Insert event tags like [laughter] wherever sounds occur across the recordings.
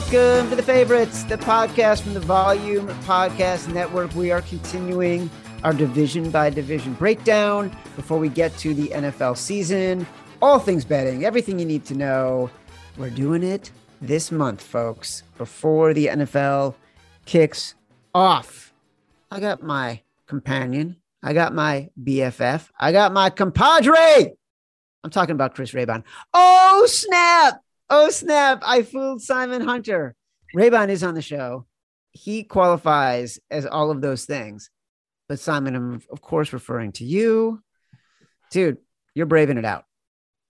Welcome to the favorites, the podcast from the Volume Podcast Network. We are continuing our division by division breakdown before we get to the NFL season. All things betting, everything you need to know. We're doing it this month, folks, before the NFL kicks off. I got my companion, I got my BFF, I got my compadre. I'm talking about Chris Raybon. Oh, snap! Oh, snap. I fooled Simon Hunter. Raybon is on the show. He qualifies as all of those things. But Simon, I'm of course referring to you. Dude, you're braving it out.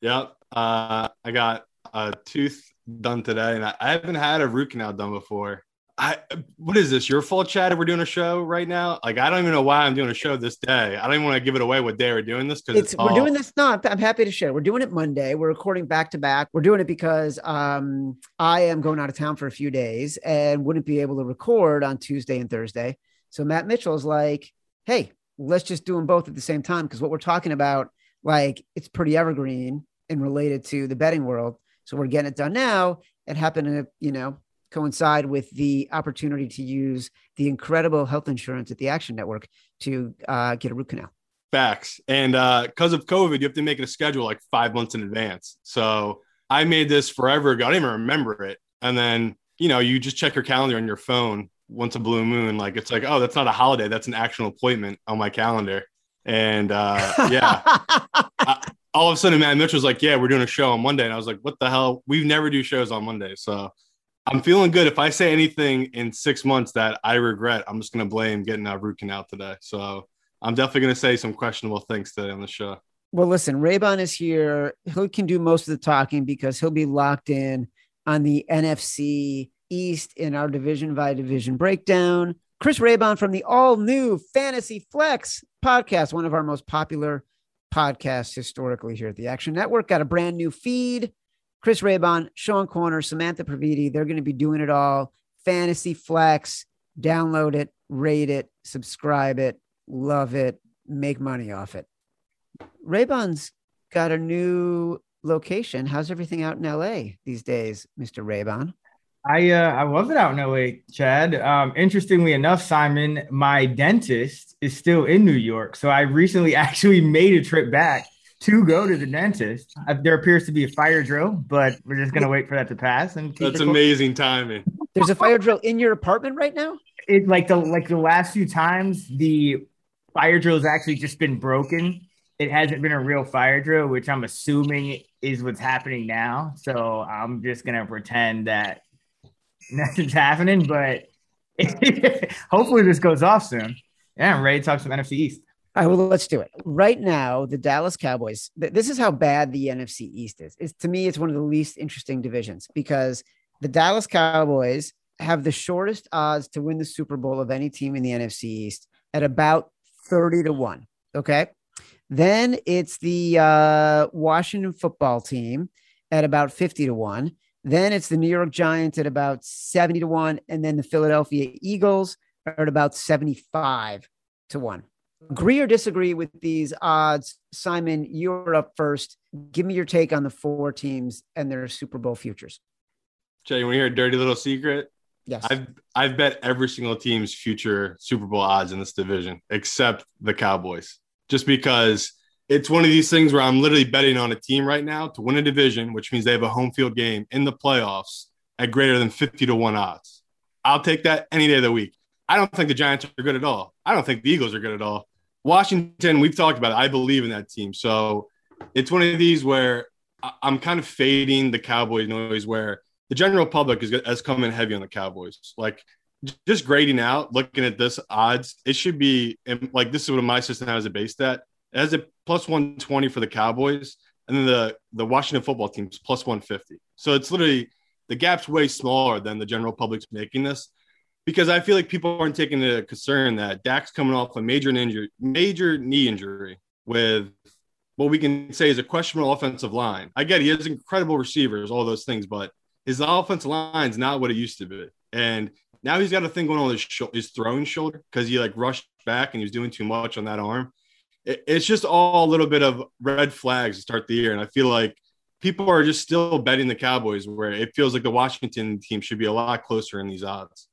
Yep. Uh, I got a tooth done today, and I, I haven't had a root canal done before. I what is this? Your fault, Chad? We're doing a show right now. Like I don't even know why I'm doing a show this day. I don't even want to give it away what day we're doing this because it's, it's all... we're doing this. No, I'm happy to share. We're doing it Monday. We're recording back to back. We're doing it because um, I am going out of town for a few days and wouldn't be able to record on Tuesday and Thursday. So Matt Mitchell is like, "Hey, let's just do them both at the same time because what we're talking about, like, it's pretty evergreen and related to the betting world. So we're getting it done now. It happened to, you know, coincide with the opportunity to use the incredible health insurance at the Action Network to uh, get a root canal. Facts. And because uh, of COVID, you have to make it a schedule like five months in advance. So I made this forever ago. I didn't even remember it. And then, you know, you just check your calendar on your phone once a blue moon. Like it's like, oh, that's not a holiday. That's an actual appointment on my calendar. And uh, yeah, [laughs] I, all of a sudden, Matt Mitchell's like, yeah, we're doing a show on Monday. And I was like, what the hell? We never do shows on Monday. So I'm feeling good. If I say anything in six months that I regret, I'm just going to blame getting a root canal today. So I'm definitely going to say some questionable things today on the show. Well, listen, Raybon is here. He can do most of the talking because he'll be locked in on the NFC East in our division by division breakdown. Chris Raybon from the all new Fantasy Flex podcast, one of our most popular podcasts historically here at the Action Network, got a brand new feed Chris Raybon, Sean Koerner, Samantha Previte, they're going to be doing it all. Fantasy Flex, download it, rate it, subscribe it, love it, make money off it. Raybon's got a new location. How's everything out in LA these days, Mr. Raybon? I uh, I love it out in LA, Chad. Um, interestingly enough, Simon, my dentist is still in New York, so I recently [laughs] actually made a trip back to go to the dentist. Uh, there appears to be a fire drill, but we're just gonna wait for that to pass. And that's amazing timing. There's a fire drill in your apartment right now. It like the like the last few times the fire drill has actually just been broken. It hasn't been a real fire drill, which I'm assuming is what's happening now. So I'm just gonna pretend that [laughs] nothing's happening, but [laughs] hopefully this goes off soon. Yeah, I'm ready to talk some NFC East. All right, well, let's do it. Right now, the Dallas Cowboys, th- this is how bad the NFC East is. It's, to me, it's one of the least interesting divisions because the Dallas Cowboys have the shortest odds to win the Super Bowl of any team in the NFC East at about 30 to 1. Okay. Then it's the uh, Washington football team at about 50 to 1. Then it's the New York Giants at about 70 to 1. And then the Philadelphia Eagles are at about 75 to 1 agree or disagree with these odds? Simon, you're up first. Give me your take on the four teams and their Super Bowl futures. Jay, you want to hear a dirty little secret? Yes. I've I've bet every single team's future Super Bowl odds in this division except the Cowboys. Just because it's one of these things where I'm literally betting on a team right now to win a division, which means they have a home field game in the playoffs at greater than 50 to 1 odds. I'll take that any day of the week. I don't think the Giants are good at all. I don't think the Eagles are good at all. Washington, we've talked about it. I believe in that team. So it's one of these where I'm kind of fading the Cowboys noise where the general public is has come in heavy on the Cowboys. Like just grading out, looking at this odds, it should be like this is what my system has a base at. It has a plus 120 for the Cowboys, and then the the Washington football team's plus 150. So it's literally the gap's way smaller than the general public's making this because I feel like people aren't taking the concern that Dak's coming off a major injury, major knee injury with what we can say is a questionable offensive line. I get he has incredible receivers, all those things, but his offensive line is not what it used to be. And now he's got a thing going on his, sh- his throwing shoulder because he like rushed back and he was doing too much on that arm. It, it's just all a little bit of red flags to start the year. And I feel like people are just still betting the Cowboys where it feels like the Washington team should be a lot closer in these odds.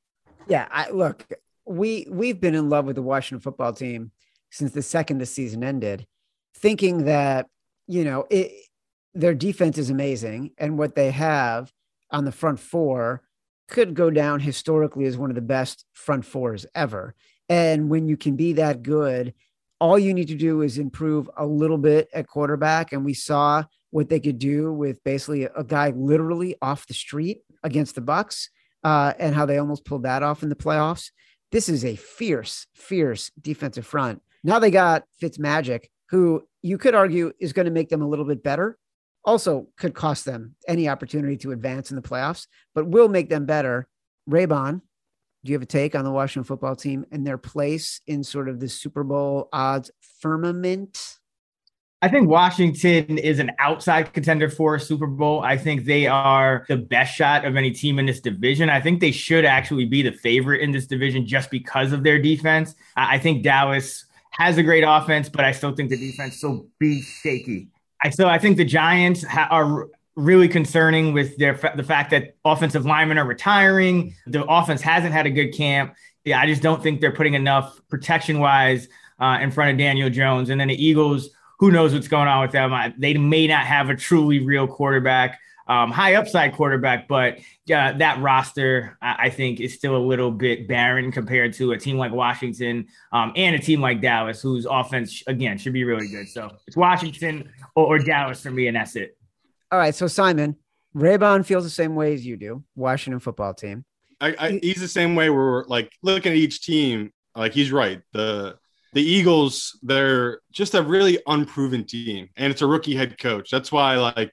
Yeah, I look, we we've been in love with the Washington football team since the second the season ended, thinking that, you know, it, their defense is amazing and what they have on the front four could go down historically as one of the best front fours ever. And when you can be that good, all you need to do is improve a little bit at quarterback. And we saw what they could do with basically a guy literally off the street against the Bucs uh, and how they almost pulled that off in the playoffs. This is a fierce, fierce defensive front. Now they got Fitzmagic, who you could argue is going to make them a little bit better. Also, could cost them any opportunity to advance in the playoffs, but will make them better. Raybon, do you have a take on the Washington football team and their place in sort of the Super Bowl odds firmament? I think Washington is an outside contender for a Super Bowl. I think they are the best shot of any team in this division. I think they should actually be the favorite in this division just because of their defense. I think Dallas has a great offense, but I still think the defense will be shaky. I so I think the Giants ha- are really concerning with their the fact that offensive linemen are retiring. The offense hasn't had a good camp. Yeah, I just don't think they're putting enough protection wise uh, in front of Daniel Jones. And then the Eagles who knows what's going on with them? They may not have a truly real quarterback, um, high upside quarterback, but uh, that roster, I think, is still a little bit barren compared to a team like Washington um, and a team like Dallas, whose offense, again, should be really good. So it's Washington or, or Dallas for me, and that's it. All right. So, Simon, Raybon feels the same way as you do, Washington football team. I, I, he's the same way. We're like looking at each team. Like he's right. The the Eagles, they're just a really unproven team, and it's a rookie head coach. That's why, like,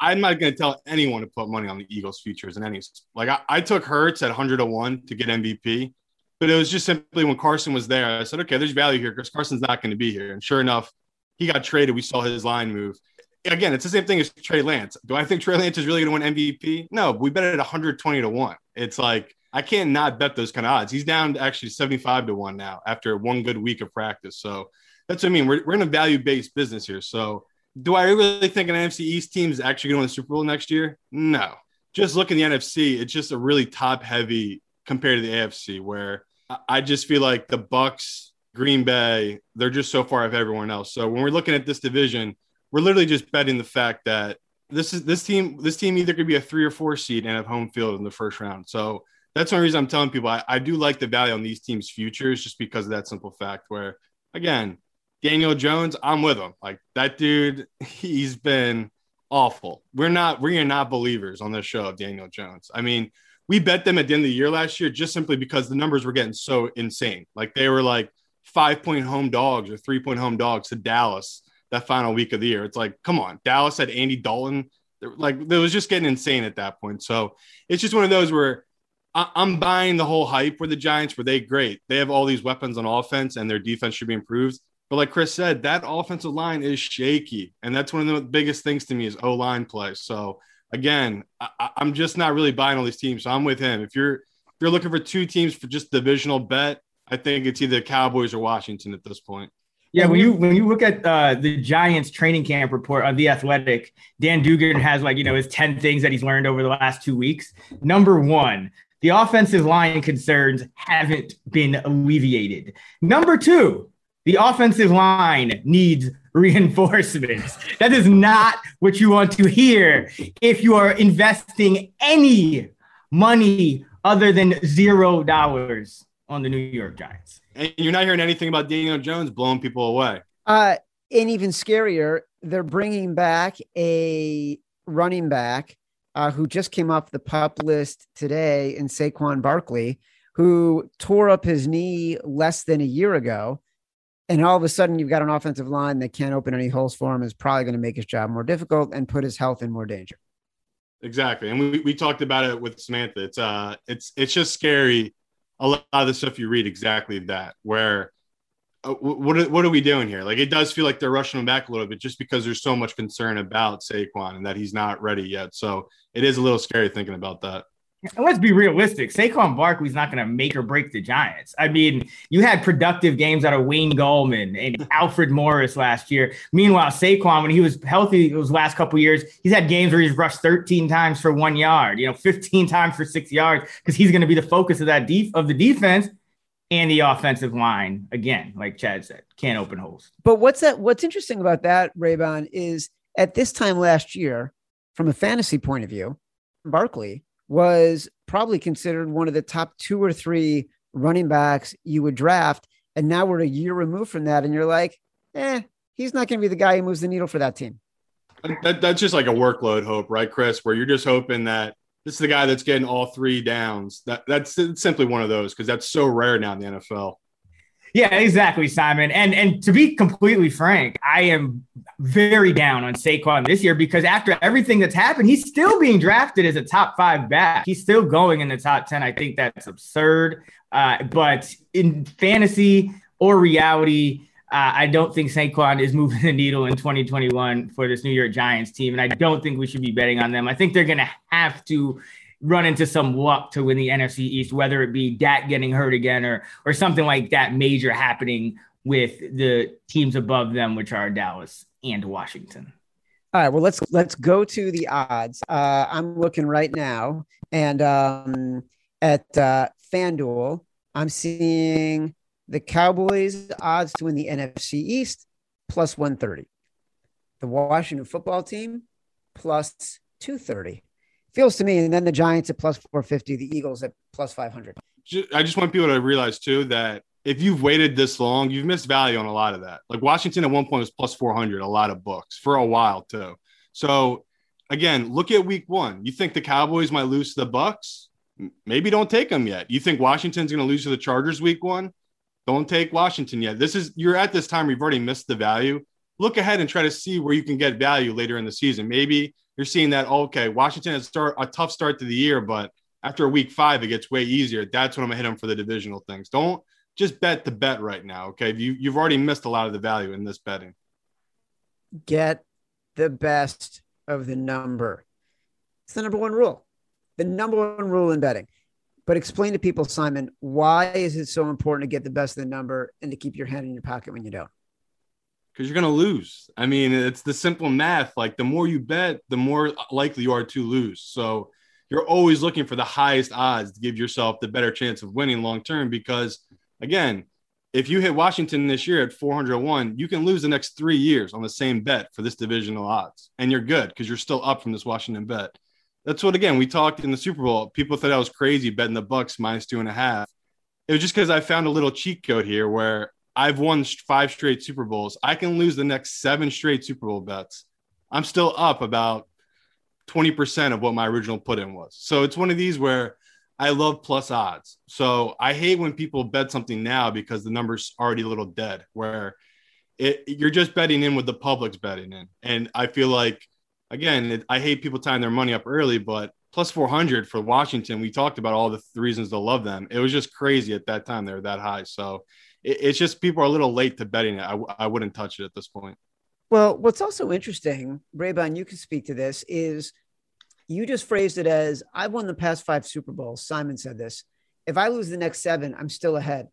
I'm not going to tell anyone to put money on the Eagles' futures in any. Like, I, I took Hurts at 100 to get MVP, but it was just simply when Carson was there, I said, okay, there's value here because Carson's not going to be here. And sure enough, he got traded. We saw his line move. Again, it's the same thing as Trey Lance. Do I think Trey Lance is really going to win MVP? No, we bet it at 120 to one. It's like I can't not bet those kind of odds. He's down to actually 75 to one now after one good week of practice. So that's what I mean. We're, we're in a value based business here. So do I really think an NFC East team is actually going to win the Super Bowl next year? No. Just look in the NFC. It's just a really top heavy compared to the AFC, where I just feel like the Bucs, Green Bay, they're just so far of everyone else. So when we're looking at this division, we're literally just betting the fact that this is this team. This team either could be a three or four seed and have home field in the first round. So that's one reason I'm telling people I, I do like the value on these teams' futures just because of that simple fact. Where again, Daniel Jones, I'm with him. Like that dude, [laughs] he's been awful. We're not we are not believers on this show of Daniel Jones. I mean, we bet them at the end of the year last year just simply because the numbers were getting so insane. Like they were like five point home dogs or three point home dogs to Dallas that final week of the year. It's like, come on, Dallas had Andy Dalton. Like it was just getting insane at that point. So it's just one of those where I, am buying the whole hype where the Giants were they great. They have all these weapons on offense and their defense should be improved. But like Chris said, that offensive line is shaky. And that's one of the biggest things to me is O line play. So again, I, am just not really buying all these teams. So I'm with him. If you're if you're looking for two teams for just divisional bet, I think it's either Cowboys or Washington at this point. Yeah, when you when you look at uh, the Giants training camp report on the Athletic, Dan Duggan has like you know his ten things that he's learned over the last two weeks. Number one, the offensive line concerns haven't been alleviated. Number two, the offensive line needs reinforcements. That is not what you want to hear if you are investing any money other than zero dollars on the New York Giants. And you're not hearing anything about Daniel Jones blowing people away. Uh, and even scarier, they're bringing back a running back uh, who just came off the pup list today in Saquon Barkley, who tore up his knee less than a year ago. And all of a sudden, you've got an offensive line that can't open any holes for him, is probably going to make his job more difficult and put his health in more danger. Exactly, and we, we talked about it with Samantha. It's uh, it's it's just scary. A lot of the stuff you read, exactly that. Where Uh, what are, what are we doing here? Like it does feel like they're rushing him back a little bit, just because there's so much concern about Saquon and that he's not ready yet. So it is a little scary thinking about that. And let's be realistic. Saquon Barkley's not going to make or break the Giants. I mean, you had productive games out of Wayne Gallman and [laughs] Alfred Morris last year. Meanwhile, Saquon, when he was healthy those last couple years, he's had games where he's rushed 13 times for one yard, you know, 15 times for six yards, because he's going to be the focus of that def- of the defense and the offensive line. Again, like Chad said, can't open holes. But what's that? What's interesting about that, Raybon, is at this time last year, from a fantasy point of view, Barkley was probably considered one of the top two or three running backs you would draft. And now we're a year removed from that. And you're like, eh, he's not going to be the guy who moves the needle for that team. That, that's just like a workload hope, right, Chris? Where you're just hoping that this is the guy that's getting all three downs. That that's simply one of those because that's so rare now in the NFL. Yeah, exactly, Simon. And and to be completely frank, I am very down on Saquon this year because after everything that's happened, he's still being drafted as a top five back. He's still going in the top ten. I think that's absurd. Uh, but in fantasy or reality, uh, I don't think Saquon is [laughs] moving the needle in 2021 for this New York Giants team, and I don't think we should be betting on them. I think they're going to have to run into some luck to win the NFC East, whether it be Dak getting hurt again or or something like that major happening with the teams above them, which are Dallas and Washington. All right, well let's let's go to the odds. Uh, I'm looking right now, and um, at uh, FanDuel, I'm seeing the Cowboys odds to win the NFC East plus 130. The Washington football team plus 230 feels to me. And then the Giants at plus 450, the Eagles at plus 500. I just want people to realize too that if you've waited this long, you've missed value on a lot of that. Like Washington at one point was plus 400, a lot of books for a while too. So again, look at week one. You think the Cowboys might lose to the Bucs? Maybe don't take them yet. You think Washington's going to lose to the Chargers week one? Don't take Washington yet. This is you're at this time you've already missed the value. Look ahead and try to see where you can get value later in the season. Maybe you're seeing that okay, Washington has start a tough start to the year, but after week five, it gets way easier. That's when I'm gonna hit them for the divisional things. Don't just bet the bet right now. Okay. You you've already missed a lot of the value in this betting. Get the best of the number. It's the number one rule. The number one rule in betting. But explain to people, Simon, why is it so important to get the best of the number and to keep your hand in your pocket when you don't? because you're going to lose. I mean, it's the simple math. Like the more you bet, the more likely you are to lose. So you're always looking for the highest odds to give yourself the better chance of winning long term. Because again, if you hit Washington this year at 401, you can lose the next three years on the same bet for this divisional odds, and you're good because you're still up from this Washington bet. That's what again we talked in the Super Bowl. People thought I was crazy betting the Bucs minus two and a half. It was just because I found a little cheat code here where I've won five straight Super Bowls. I can lose the next seven straight Super Bowl bets. I'm still up about 20% of what my original put in was. So it's one of these where I love plus odds. So I hate when people bet something now because the number's are already a little dead, where it, you're just betting in with the public's betting in. And I feel like, again, it, I hate people tying their money up early, but plus 400 for Washington, we talked about all the reasons to love them. It was just crazy at that time. They were that high. So it, it's just people are a little late to betting it. I, I wouldn't touch it at this point. Well, what's also interesting, Raybon, you can speak to this, is you just phrased it as I've won the past five Super Bowls. Simon said this. If I lose the next seven, I'm still ahead.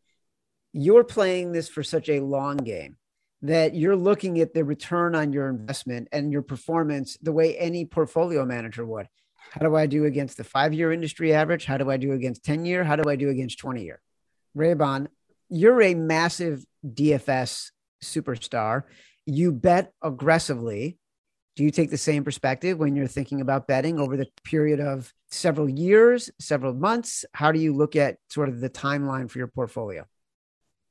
You're playing this for such a long game that you're looking at the return on your investment and your performance the way any portfolio manager would. How do I do against the five year industry average? How do I do against 10 year? How do I do against 20 year? Raybon, you're a massive DFS superstar. You bet aggressively. Do you take the same perspective when you're thinking about betting over the period of several years, several months? How do you look at sort of the timeline for your portfolio?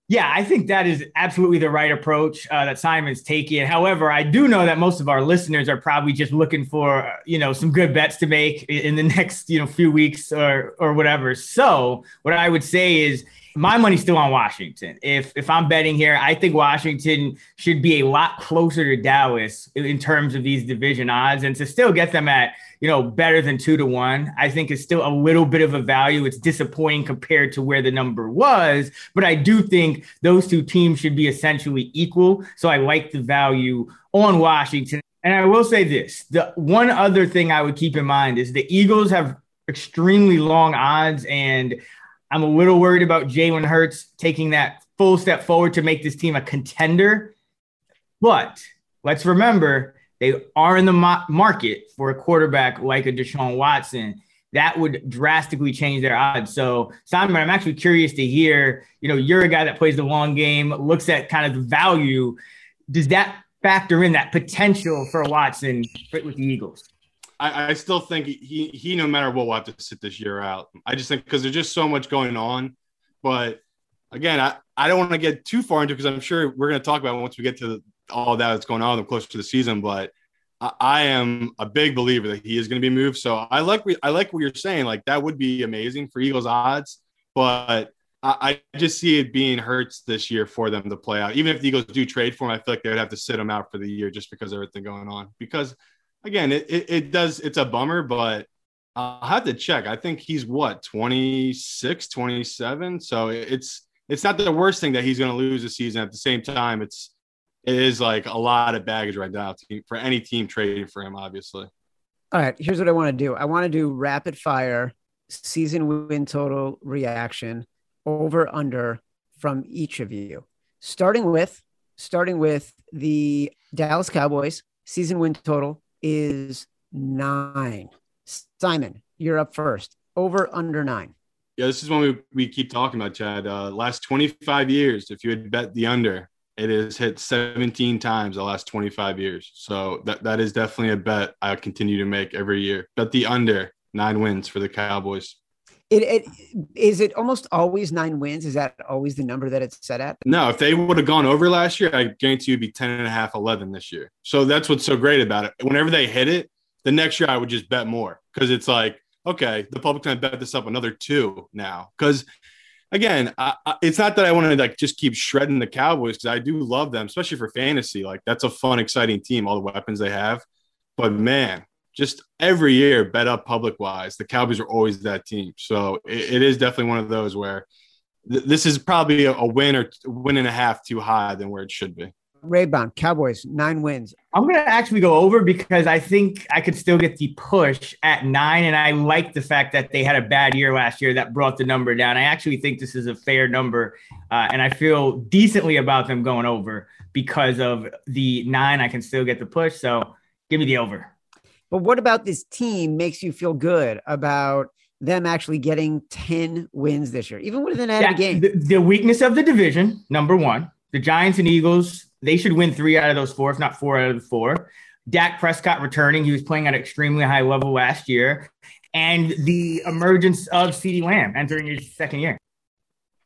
Yeah, I think that is absolutely the right approach uh, that Simon's taking. However, I do know that most of our listeners are probably just looking for, you know, some good bets to make in the [laughs] next, you know, few weeks or or whatever. So, what I would say is my money's still on Washington. If if I'm betting here, I think Washington should be a lot closer to Dallas in terms of these division odds, and to still get them at you know better than two to one, I think is still a little bit of a value. It's disappointing compared to where the number was, but I do think those two teams should be essentially equal. So I like the value on Washington. And I will say this: the one other thing I would keep in mind is the Eagles have extremely long odds and I'm a little worried about Jalen Hurts taking that full step forward to make this team a contender. But let's remember they are in the mo- market for a quarterback like a Deshaun Watson. That would drastically change their odds. So, Simon, I'm actually curious to hear. You know, you're a guy that plays the long game, looks at kind of the value. Does that factor in that potential for Watson with the Eagles? I, I still think he he no matter what will have to sit this year out. I just think because there's just so much going on. But again, I, I don't want to get too far into because I'm sure we're going to talk about once we get to the, all that that's going on closer to the season. But I, I am a big believer that he is going to be moved. So I like I like what you're saying. Like that would be amazing for Eagles odds, but I, I just see it being Hurts this year for them to play out. Even if the Eagles do trade for him, I feel like they would have to sit him out for the year just because of everything going on. Because again, it, it, it does, it's a bummer, but I'll have to check. I think he's what, 26, 27. So it's, it's not the worst thing that he's going to lose a season. At the same time, it's, it is like a lot of baggage right now for any team trading for him, obviously. All right. Here's what I want to do I want to do rapid fire season win total reaction over under from each of you, starting with starting with the Dallas Cowboys season win total is nine. Simon, you're up first. Over under nine. Yeah, this is one we, we keep talking about, Chad. Uh, last 25 years, if you had bet the under, it has hit 17 times the last 25 years. So that, that is definitely a bet I continue to make every year. Bet the under nine wins for the Cowboys. It, it is it almost always nine wins. Is that always the number that it's set at? No, if they would have gone over last year, I guarantee you'd be 10 and a half, 11 this year. So that's what's so great about it. Whenever they hit it, the next year I would just bet more because it's like, okay, the public can bet this up another two now. Because again, I, I, it's not that I want to like just keep shredding the Cowboys because I do love them, especially for fantasy. Like that's a fun, exciting team, all the weapons they have. But man, just every year bet up public wise. The Cowboys are always that team. So it, it is definitely one of those where th- this is probably a, a, win or win and a half too high than where it should be. Raybon Cowboys nine wins. I'm gonna actually go over because I think I could still get the push at nine, and I like the fact that they had a bad year last year that brought the number down. I actually think this is a fair number, uh, and I feel decently about them going over because of the nine. I can still get the push, so give me the over. But what about this team makes you feel good about them actually getting 10 wins this year, even with an added game? The, the weakness of the division, number one, the Giants and Eagles, they should win three out of those four, if not four out of the four. Dak Prescott returning, he was playing at an extremely high level last year, and the emergence of CeeDee Lamb entering his second year.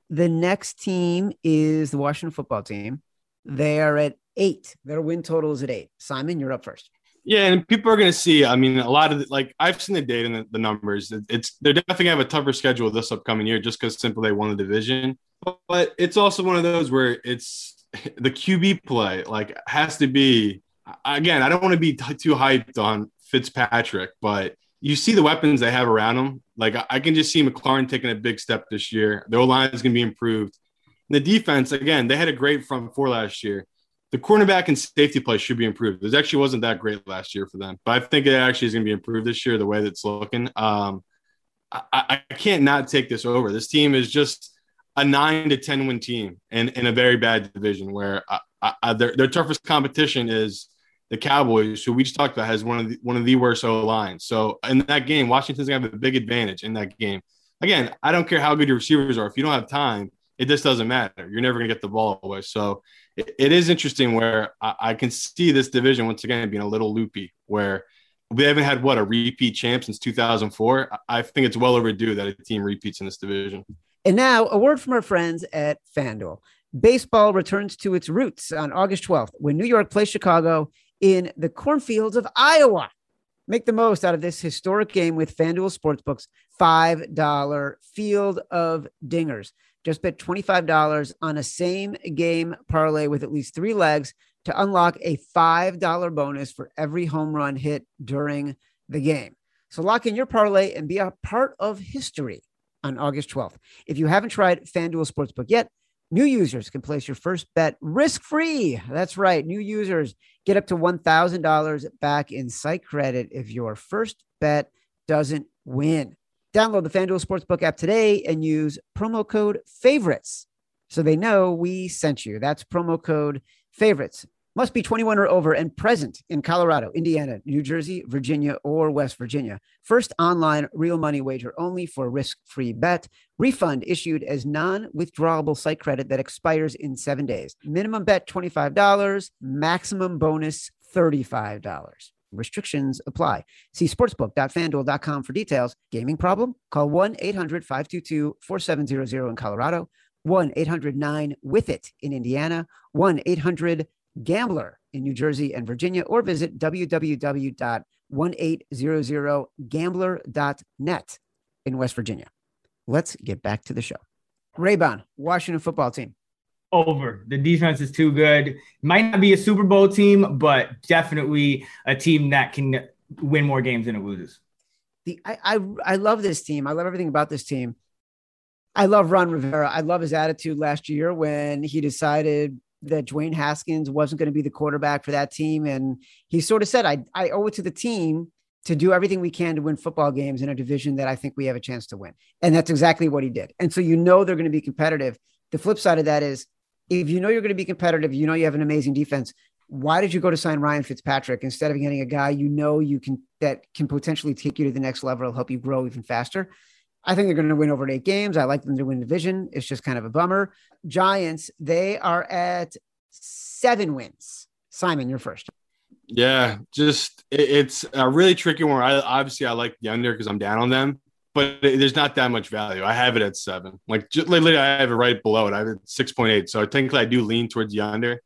The next team is the Washington football team. They are at eight. Their win total is at eight. Simon, you're up first. Yeah, and people are going to see. I mean, a lot of the, like I've seen the data and the, the numbers. It's they're definitely going to have a tougher schedule this upcoming year just because simply they won the division. But it's also one of those where it's [laughs] the QB play like has to be. Again, I don't want to be t- too hyped on Fitzpatrick, but you see the weapons they have around him. Like I can just see McLaurin taking a big step this year. The O line is going to be improved. And the defense, again, they had a great front four last year the cornerback and safety play should be improved. It actually wasn't that great last year for them, but I think it actually is going to be improved this year. The way that it's looking, um, I, I, can't not take this over. This team is just a nine to ten win team in, in a very bad division where I, I, their their toughest competition is the Cowboys, who we just talked about, has one of the one of the worst O lines. So in that game, Washington's gonna have a big advantage in that game. Again, I don't care how good your receivers are. If you don't have time, it just doesn't matter. You're never gonna get the ball away. So it, it is interesting where I, I, can see this division once again being a little loopy, where we haven't had what a repeat champ since 2004. I think it's well overdue that a team repeats in this division. And now, a word from our friends at FanDuel. Baseball returns to its roots on August 12th when New York plays Chicago in the cornfields of Iowa. Make the most out of this historic game with FanDuel Sportsbook's $5 field of dingers. Just bet $25 on a same game parlay with at least three legs to unlock a $5 bonus for every home run hit during the game. So lock in your parlay and be a part of history on August 12th. If you haven't tried FanDuel Sportsbook yet, new users can place your first bet risk free. That's right. New users get up to $1,000 back in site credit if your first bet doesn't win. Download the FanDuel Sportsbook app today and use promo code favorites so they know we sent you. That's promo code favorites. Must be 21 or over and present in Colorado, Indiana, New Jersey, Virginia, or West Virginia. First online real money wager only for risk free bet. Refund issued as non withdrawable site credit that expires in seven days. Minimum bet $25, maximum bonus $35. Restrictions apply. See sportsbook.fanduel.com for details. Gaming problem? Call 1 800 522 4700 in Colorado, 1 800 9 with it in Indiana, 1 800 Gambler in New Jersey and Virginia, or visit www.1800gambler.net in West Virginia. Let's get back to the show. Raybon, Washington football team. Over. The defense is too good. Might not be a Super Bowl team, but definitely a team that can win more games than it loses. The I, I I love this team. I love everything about this team. I love Ron Rivera. I love his attitude last year when he decided that Dwayne Haskins wasn't going to be the quarterback for that team. And he sort of said, I, I owe it to the team to do everything we can to win football games in a division that I think we have a chance to win. And that's exactly what he did. And so you know they're going to be competitive. The flip side of that is if you know you're going to be competitive, you know you have an amazing defense. Why did you go to sign Ryan Fitzpatrick instead of getting a guy you know you can that can potentially take you to the next level, help you grow even faster? I think they're going to win over eight games. I like them to win division. It's just kind of a bummer. Giants, they are at seven wins. Simon, you're first. Yeah, just it, it's a really tricky one. I obviously I like the under because I'm down on them, but there's not that much value. I have it at seven. Like just, literally, I have it right below it. I have it six point eight. So technically, I do lean towards the under,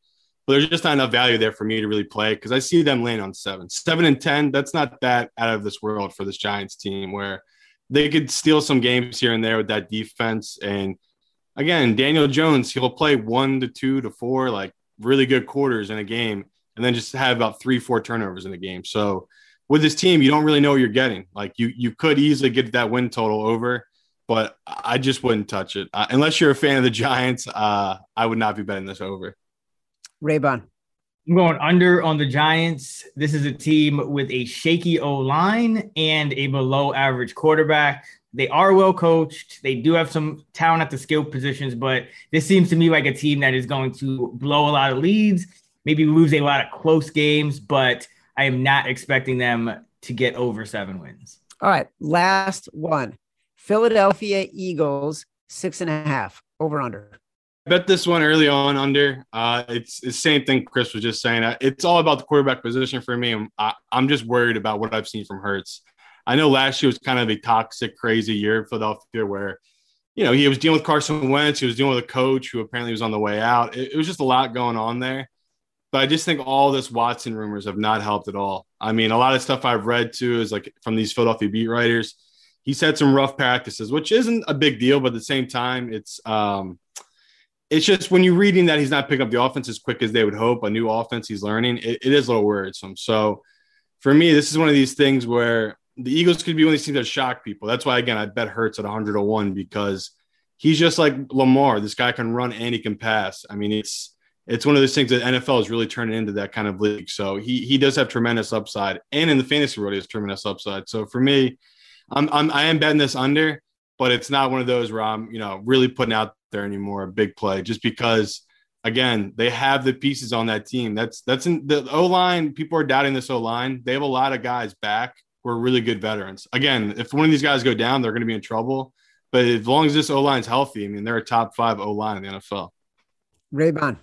but there's just not enough value there for me to really play because I see them laying on seven, seven and ten. That's not that out of this world for this Giants team where they could steal some games here and there with that defense. And again, Daniel Jones, he'll play one to two to four, like really good quarters in a game, and then just have about three, four turnovers in a game. So with this team, you don't really know what you're getting. Like you, you could easily get that win total over, but I just wouldn't touch it uh, unless you're a fan of the Giants. Uh, I would not be betting this over. Raybon. I'm going under on the Giants. This is a team with a shaky O line and a below average quarterback. They are well coached. They do have some talent at the skill positions, but this seems to me like a team that is going to blow a lot of leads, maybe lose a lot of close games, but I am not expecting them to get over seven wins. All right. Last one Philadelphia Eagles, six and a half over under I bet this one early on under. Uh, it's the same thing Chris was just saying. Uh, it's all about the quarterback position for me. I'm, I, am just worried about what I've seen from Hurts. I know last year was kind of a toxic, crazy year in Philadelphia where, you know, he was dealing with Carson Wentz. He was dealing with a coach who apparently was on the way out. It, it was just a lot going on there. But I just think all this Watson rumors have not helped at all. I mean, a lot of stuff I've read too is like from these Philadelphia beat writers. He's had some rough practices, which isn't a big deal, but at the same time, it's um, – it's just when you're reading that he's not picking up the offense as quick as they would hope, a new offense he's learning, it, it is a little worrisome. So for me, this is one of these things where the Eagles could be one of these teams that shock people. That's why, again, I bet Hurts at 101 because he's just like Lamar. This guy can run and he can pass. I mean, it's it's one of those things that NFL is really turning into that kind of league. So he he does have tremendous upside, and in the fantasy world, he has tremendous upside. So for me, I'm, I'm I am betting this under, but it's not one of those where I'm you know really putting out there anymore, a big play, just because again, they have the pieces on that team. That's that's in the O line. People are doubting this O line. They have a lot of guys back who are really good veterans. Again, if one of these guys go down, they're going to be in trouble. But as long as this O line's healthy, I mean, they're a top five O line in the NFL. Raybon,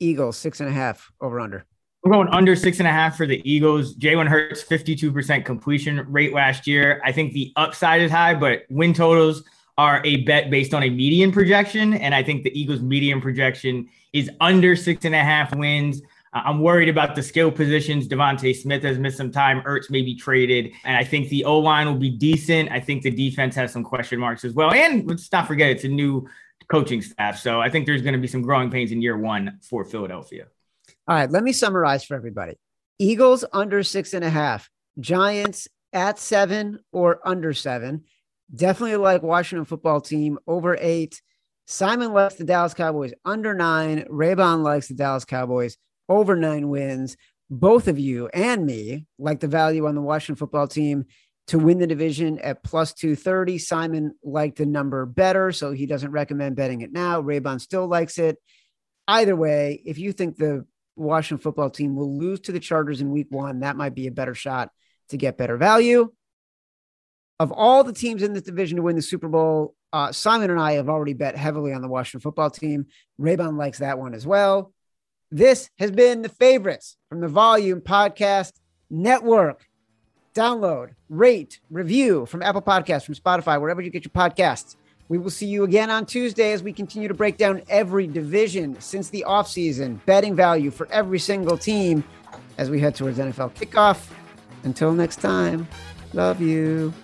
Eagles six and a half over under. We're going under six and a half for the Eagles. Jalen Hurts, 52% completion rate last year. I think the upside is high, but win totals are a bet based on a median projection. And I think the Eagles' median projection is under six and a half wins. Uh, I'm worried about the skill positions. DeVonta Smith has missed some time. Ertz may be traded. And I think the O line will be decent. I think the defense has some question marks as well. And let's not forget, it's a new coaching staff. So I think there's going to be some growing pains in year one for Philadelphia. All right, let me summarize for everybody Eagles under six and a half, Giants at seven or under seven. Definitely like Washington football team over eight. Simon likes the Dallas Cowboys under nine. Raybon likes the Dallas Cowboys over nine wins. Both of you and me like the value on the Washington football team to win the division at plus 230. Simon liked the number better, so he doesn't recommend betting it now. Raybon still likes it. Either way, if you think the Washington football team will lose to the Chargers in week one, that might be a better shot to get better value. Of all the teams in this division to win the Super Bowl, uh, Simon and I have already bet heavily on the Washington football team. Raybon likes that one as well. This has been the favorites from the Volume Podcast Network. Download, rate, review from Apple Podcasts, from Spotify, wherever you get your podcasts. We will see you again on Tuesday as we continue to break down every division since the offseason, betting value for every single team as we head towards NFL kickoff. Until next time, love you.